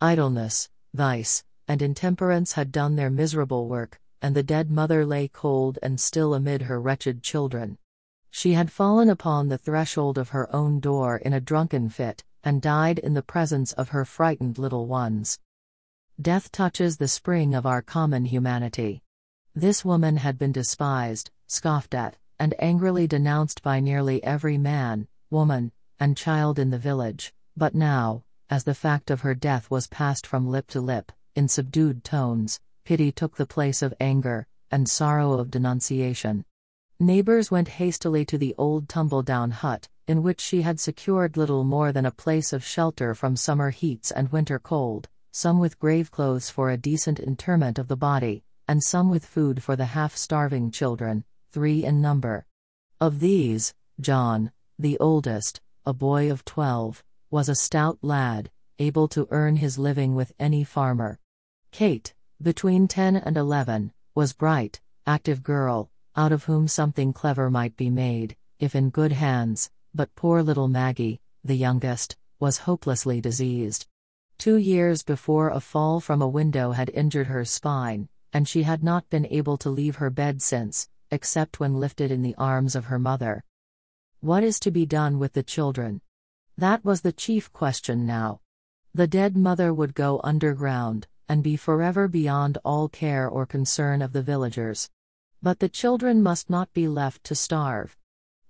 Idleness, vice, and intemperance had done their miserable work, and the dead mother lay cold and still amid her wretched children. She had fallen upon the threshold of her own door in a drunken fit, and died in the presence of her frightened little ones. Death touches the spring of our common humanity. This woman had been despised, scoffed at, and angrily denounced by nearly every man, woman, and child in the village, but now, as the fact of her death was passed from lip to lip, in subdued tones, pity took the place of anger, and sorrow of denunciation. Neighbors went hastily to the old tumble down hut, in which she had secured little more than a place of shelter from summer heats and winter cold, some with grave clothes for a decent interment of the body, and some with food for the half starving children, three in number. Of these, John, the oldest, a boy of twelve, was a stout lad, able to earn his living with any farmer. Kate, between ten and eleven, was bright, active girl, out of whom something clever might be made, if in good hands, but poor little Maggie, the youngest, was hopelessly diseased. Two years before, a fall from a window had injured her spine, and she had not been able to leave her bed since, except when lifted in the arms of her mother. What is to be done with the children? That was the chief question now. The dead mother would go underground, and be forever beyond all care or concern of the villagers. But the children must not be left to starve.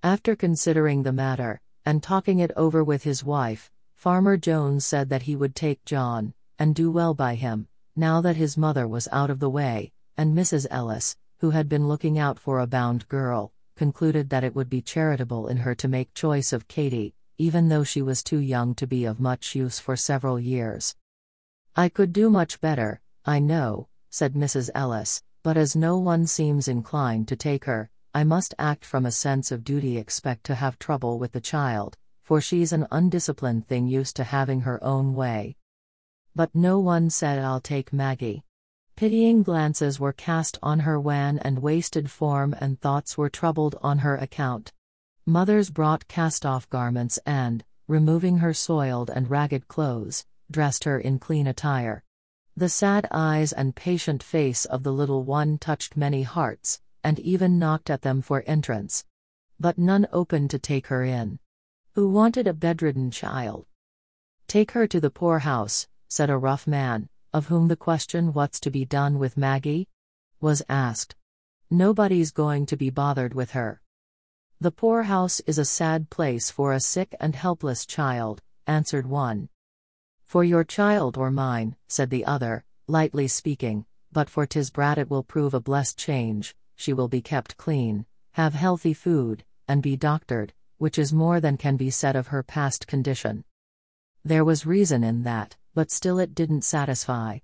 After considering the matter, and talking it over with his wife, Farmer Jones said that he would take John, and do well by him, now that his mother was out of the way, and Mrs. Ellis, who had been looking out for a bound girl, concluded that it would be charitable in her to make choice of Katy, even though she was too young to be of much use for several years. I could do much better, I know, said Mrs. Ellis, but as no one seems inclined to take her, I must act from a sense of duty, expect to have trouble with the child, for she's an undisciplined thing used to having her own way. But no one said I'll take Maggie. Pitying glances were cast on her wan and wasted form, and thoughts were troubled on her account. Mothers brought cast off garments and, removing her soiled and ragged clothes, dressed her in clean attire. The sad eyes and patient face of the little one touched many hearts, and even knocked at them for entrance. But none opened to take her in. Who wanted a bedridden child? Take her to the poorhouse, said a rough man, of whom the question, What's to be done with Maggie? was asked. Nobody's going to be bothered with her. The poorhouse is a sad place for a sick and helpless child, answered one. For your child or mine, said the other, lightly speaking, but for tis brat it will prove a blessed change, she will be kept clean, have healthy food, and be doctored, which is more than can be said of her past condition. There was reason in that but still it didn't satisfy.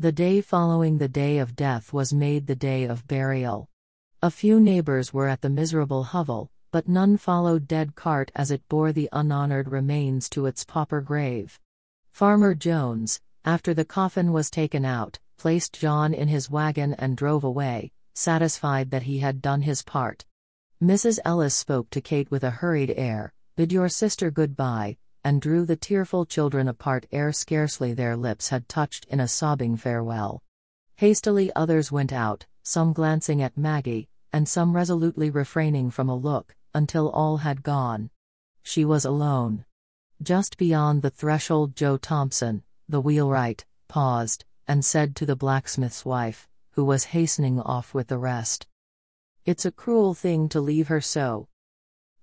The day following the day of death was made the day of burial. A few neighbors were at the miserable hovel, but none followed dead cart as it bore the unhonored remains to its pauper grave. Farmer Jones, after the coffin was taken out, placed John in his wagon and drove away, satisfied that he had done his part. Mrs. Ellis spoke to Kate with a hurried air Bid your sister good-bye, and drew the tearful children apart ere scarcely their lips had touched in a sobbing farewell. Hastily others went out, some glancing at Maggie, and some resolutely refraining from a look, until all had gone. She was alone. Just beyond the threshold, Joe Thompson, the wheelwright, paused, and said to the blacksmith's wife, who was hastening off with the rest. It's a cruel thing to leave her so.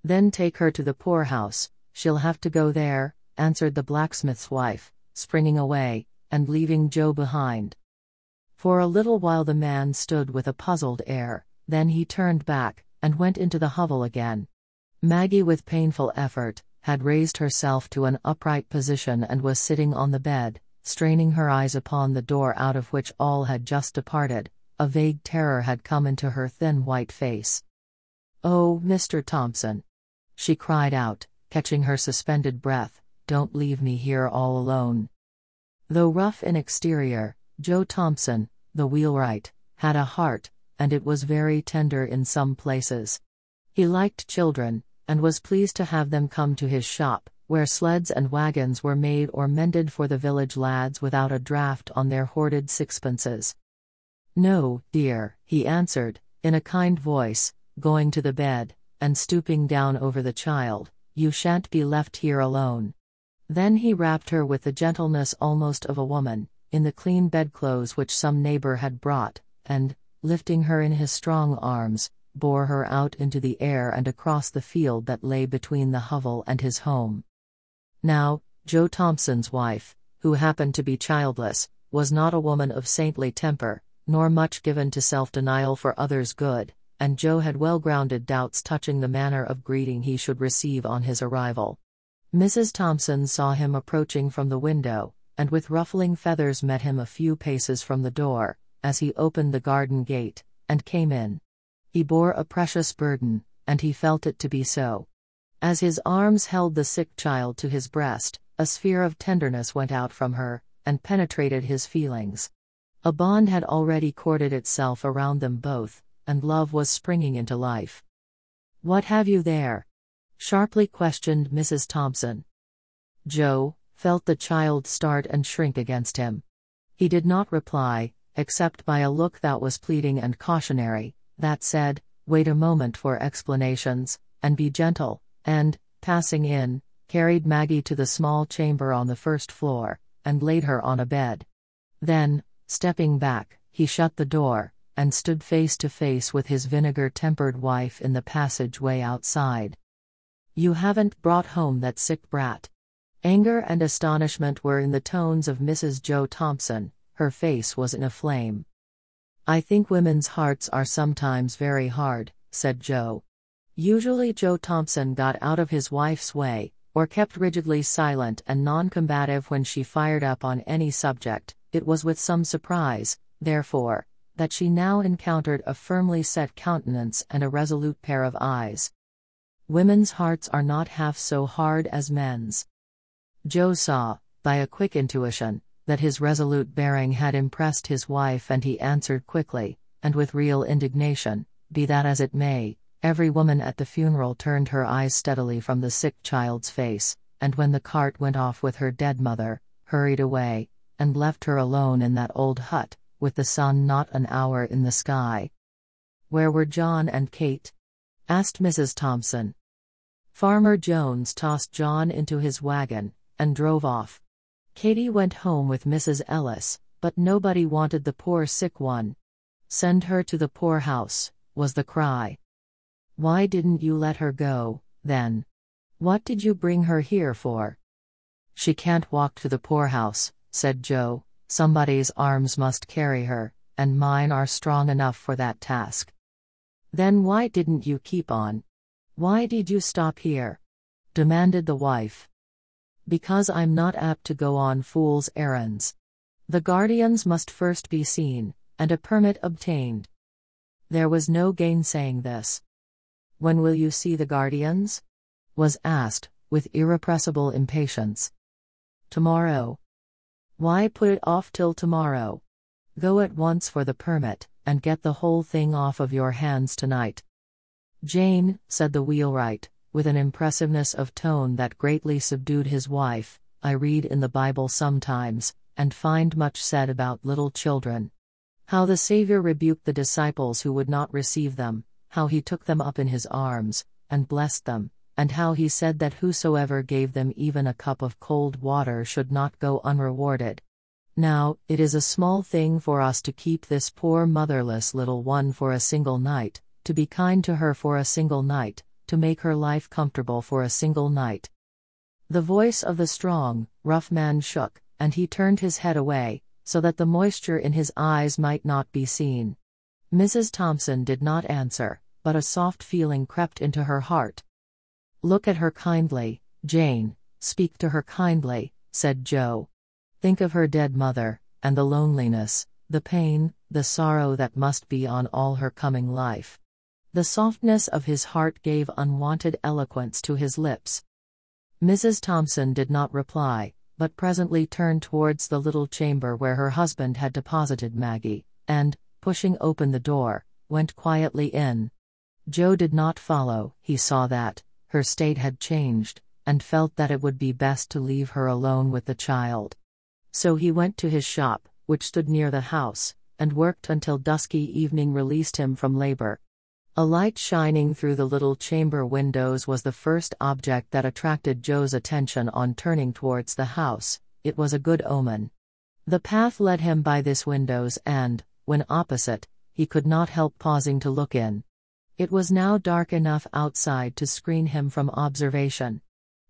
Then take her to the poorhouse, She'll have to go there, answered the blacksmith's wife, springing away, and leaving Joe behind. For a little while the man stood with a puzzled air, then he turned back, and went into the hovel again. Maggie, with painful effort, had raised herself to an upright position and was sitting on the bed, straining her eyes upon the door out of which all had just departed. A vague terror had come into her thin white face. Oh, Mr. Thompson! She cried out, catching her suspended breath, don't leave me here all alone. Though rough in exterior, Joe Thompson, the wheelwright, had a heart, and it was very tender in some places. He liked children, and was pleased to have them come to his shop, where sleds and wagons were made or mended for the village lads without a draft on their hoarded sixpences. No, dear, he answered, in a kind voice, going to the bed, and stooping down over the child, you shan't be left here alone. Then he wrapped her with the gentleness almost of a woman, in the clean bedclothes which some neighbor had brought, and, lifting her in his strong arms, bore her out into the air and across the field that lay between the hovel and his home. Now, Joe Thompson's wife, who happened to be childless, was not a woman of saintly temper, nor much given to self denial for others' good, and Joe had well grounded doubts touching the manner of greeting he should receive on his arrival. Mrs. Thompson saw him approaching from the window, and with ruffling feathers met him a few paces from the door, as he opened the garden gate, and came in. He bore a precious burden, and he felt it to be so. As his arms held the sick child to his breast, a sphere of tenderness went out from her, and penetrated his feelings. A bond had already corded itself around them both, and love was springing into life. What have you there? sharply questioned Mrs. Thompson. Joe felt the child start and shrink against him. He did not reply, except by a look that was pleading and cautionary, that said, Wait a moment for explanations, and be gentle, and, passing in, carried Maggie to the small chamber on the first floor, and laid her on a bed. Then, Stepping back, he shut the door, and stood face to face with his vinegar tempered wife in the passageway outside. You haven't brought home that sick brat. Anger and astonishment were in the tones of Mrs. Joe Thompson, her face was in a flame. I think women's hearts are sometimes very hard, said Joe. Usually, Joe Thompson got out of his wife's way, or kept rigidly silent and non combative when she fired up on any subject, it was with some surprise, therefore, that she now encountered a firmly set countenance and a resolute pair of eyes. Women's hearts are not half so hard as men's. Joe saw, by a quick intuition, that his resolute bearing had impressed his wife, and he answered quickly, and with real indignation Be that as it may, every woman at the funeral turned her eyes steadily from the sick child's face, and when the cart went off with her dead mother, hurried away, and left her alone in that old hut, with the sun not an hour in the sky. Where were John and Kate? asked Mrs. Thompson. Farmer Jones tossed John into his wagon and drove off. Katie went home with Mrs. Ellis, but nobody wanted the poor sick one. Send her to the poorhouse, was the cry. Why didn't you let her go, then? What did you bring her here for? She can't walk to the poorhouse, said Joe, somebody's arms must carry her, and mine are strong enough for that task. Then why didn't you keep on? Why did you stop here? demanded the wife. Because I'm not apt to go on fool's errands. The guardians must first be seen, and a permit obtained. There was no gainsaying this. When will you see the guardians? was asked, with irrepressible impatience. Tomorrow, why put it off till tomorrow? Go at once for the permit, and get the whole thing off of your hands tonight. Jane, said the wheelwright, with an impressiveness of tone that greatly subdued his wife, I read in the Bible sometimes, and find much said about little children. How the Savior rebuked the disciples who would not receive them, how he took them up in his arms, and blessed them, and how he said that whosoever gave them even a cup of cold water should not go unrewarded. Now, it is a small thing for us to keep this poor motherless little one for a single night, to be kind to her for a single night, to make her life comfortable for a single night. The voice of the strong, rough man shook, and he turned his head away, so that the moisture in his eyes might not be seen. Mrs. Thompson did not answer, but a soft feeling crept into her heart, Look at her kindly, Jane, speak to her kindly, said Joe. Think of her dead mother, and the loneliness, the pain, the sorrow that must be on all her coming life. The softness of his heart gave unwonted eloquence to his lips. Mrs. Thompson did not reply, but presently turned towards the little chamber where her husband had deposited Maggie, and, pushing open the door, went quietly in. Joe did not follow, he saw that, her state had changed, and felt that it would be best to leave her alone with the child. So he went to his shop, which stood near the house, and worked until dusky evening released him from labor. A light shining through the little chamber windows was the first object that attracted Joe's attention on turning towards the house, it was a good omen. The path led him by this windows and, when opposite, he could not help pausing to look in. It was now dark enough outside to screen him from observation.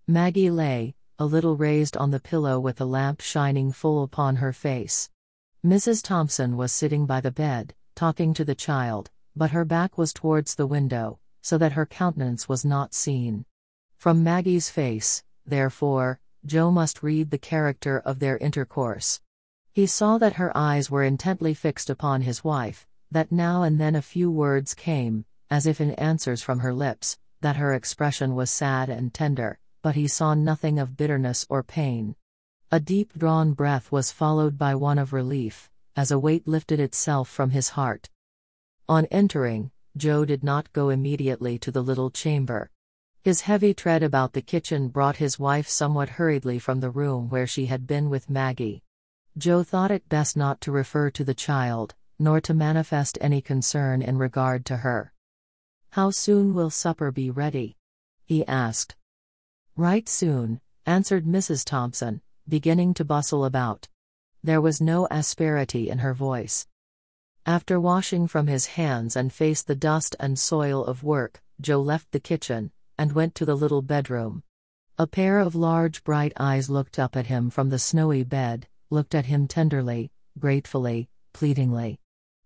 Maggie lay, a little raised on the pillow with the lamp shining full upon her face. Mrs. Thompson was sitting by the bed, talking to the child, but her back was towards the window, so that her countenance was not seen. From Maggie's face, therefore, Joe must read the character of their intercourse. He saw that her eyes were intently fixed upon his wife, that now and then a few words came, as if in answers from her lips, that her expression was sad and tender, but he saw nothing of bitterness or pain. A deep drawn breath was followed by one of relief, as a weight lifted itself from his heart. On entering, Joe did not go immediately to the little chamber. His heavy tread about the kitchen brought his wife somewhat hurriedly from the room where she had been with Maggie. Joe thought it best not to refer to the child, nor to manifest any concern in regard to her. How soon will supper be ready? he asked. Right soon, answered Mrs. Thompson, beginning to bustle about. There was no asperity in her voice. After washing from his hands and face the dust and soil of work, Joe left the kitchen and went to the little bedroom. A pair of large bright eyes looked up at him from the snowy bed, looked at him tenderly, gratefully, pleadingly.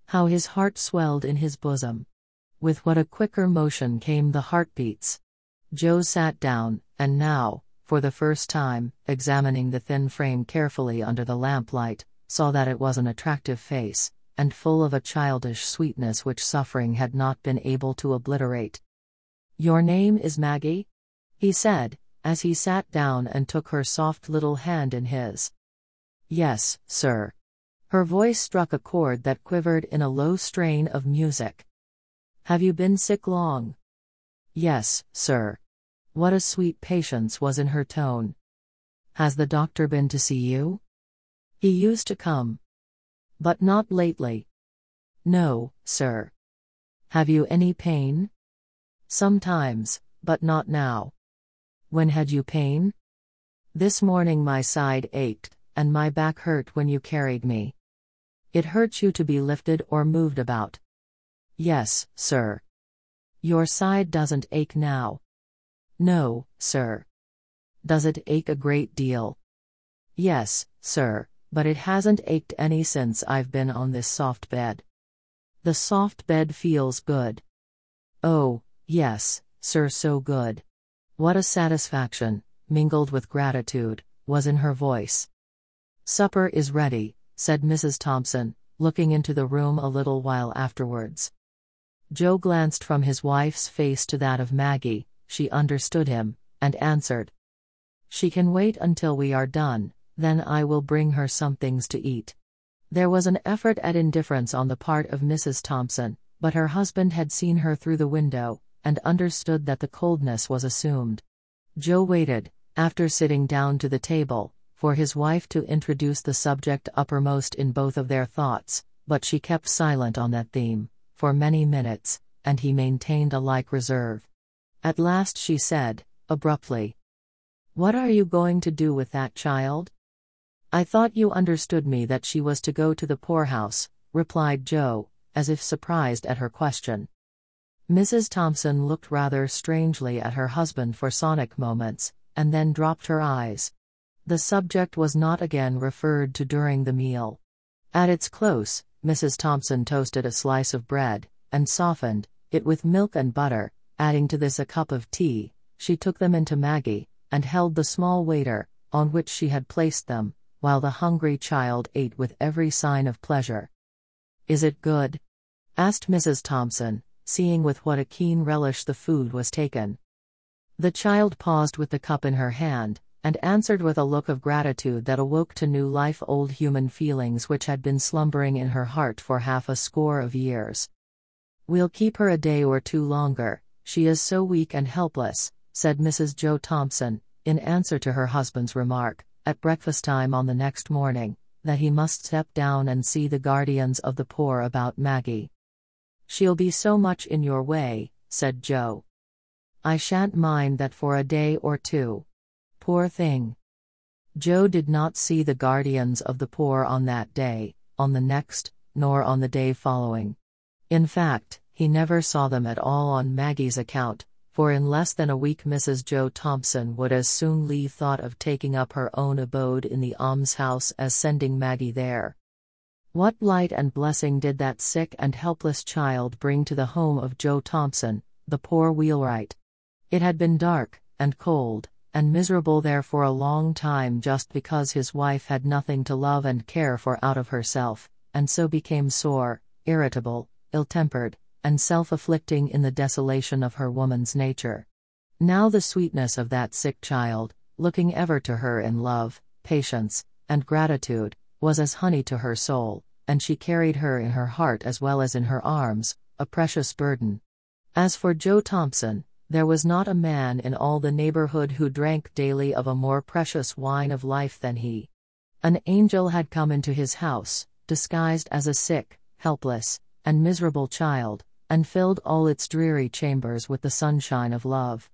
How his heart swelled in his bosom. With what a quicker motion came the heartbeats. Joe sat down, and now, for the first time, examining the thin frame carefully under the lamplight, saw that it was an attractive face, and full of a childish sweetness which suffering had not been able to obliterate. Your name is Maggie? he said, as he sat down and took her soft little hand in his. Yes, sir. Her voice struck a chord that quivered in a low strain of music. Have you been sick long? Yes, sir. What a sweet patience was in her tone. Has the doctor been to see you? He used to come. But not lately. No, sir. Have you any pain? Sometimes, but not now. When had you pain? This morning my side ached, and my back hurt when you carried me. It hurts you to be lifted or moved about. Yes, sir. Your side doesn't ache now. No, sir. Does it ache a great deal? Yes, sir, but it hasn't ached any since I've been on this soft bed. The soft bed feels good. Oh, yes, sir, so good. What a satisfaction, mingled with gratitude, was in her voice. Supper is ready, said Mrs. Thompson, looking into the room a little while afterwards. Joe glanced from his wife's face to that of Maggie, she understood him, and answered. She can wait until we are done, then I will bring her some things to eat. There was an effort at indifference on the part of Mrs. Thompson, but her husband had seen her through the window, and understood that the coldness was assumed. Joe waited, after sitting down to the table, for his wife to introduce the subject uppermost in both of their thoughts, but she kept silent on that theme for many minutes, and he maintained a like reserve. At last she said, abruptly, What are you going to do with that child? I thought you understood me that she was to go to the poorhouse, replied Joe, as if surprised at her question. Mrs. Thompson looked rather strangely at her husband for sonic moments, and then dropped her eyes. The subject was not again referred to during the meal. At its close, Mrs. Thompson toasted a slice of bread, and softened it with milk and butter, adding to this a cup of tea. She took them into Maggie, and held the small waiter, on which she had placed them, while the hungry child ate with every sign of pleasure. Is it good? asked Mrs. Thompson, seeing with what a keen relish the food was taken. The child paused with the cup in her hand, and answered with a look of gratitude that awoke to new life old human feelings which had been slumbering in her heart for half a score of years. We'll keep her a day or two longer, she is so weak and helpless, said Mrs. Joe Thompson, in answer to her husband's remark, at breakfast time on the next morning, that he must step down and see the guardians of the poor about Maggie. She'll be so much in your way, said Joe. I shan't mind that for a day or two. Poor thing. Joe did not see the guardians of the poor on that day, on the next, nor on the day following. In fact, he never saw them at all on Maggie's account, for in less than a week Mrs. Joe Thompson would as soon leave thought of taking up her own abode in the almshouse as sending Maggie there. What light and blessing did that sick and helpless child bring to the home of Joe Thompson, the poor wheelwright? It had been dark, and cold, and miserable there for a long time just because his wife had nothing to love and care for out of herself, and so became sore, irritable, ill tempered, and self afflicting in the desolation of her woman's nature. Now the sweetness of that sick child, looking ever to her in love, patience, and gratitude, was as honey to her soul, and she carried her in her heart as well as in her arms, a precious burden. As for Joe Thompson, there was not a man in all the neighborhood who drank daily of a more precious wine of life than he. An angel had come into his house, disguised as a sick, helpless, and miserable child, and filled all its dreary chambers with the sunshine of love.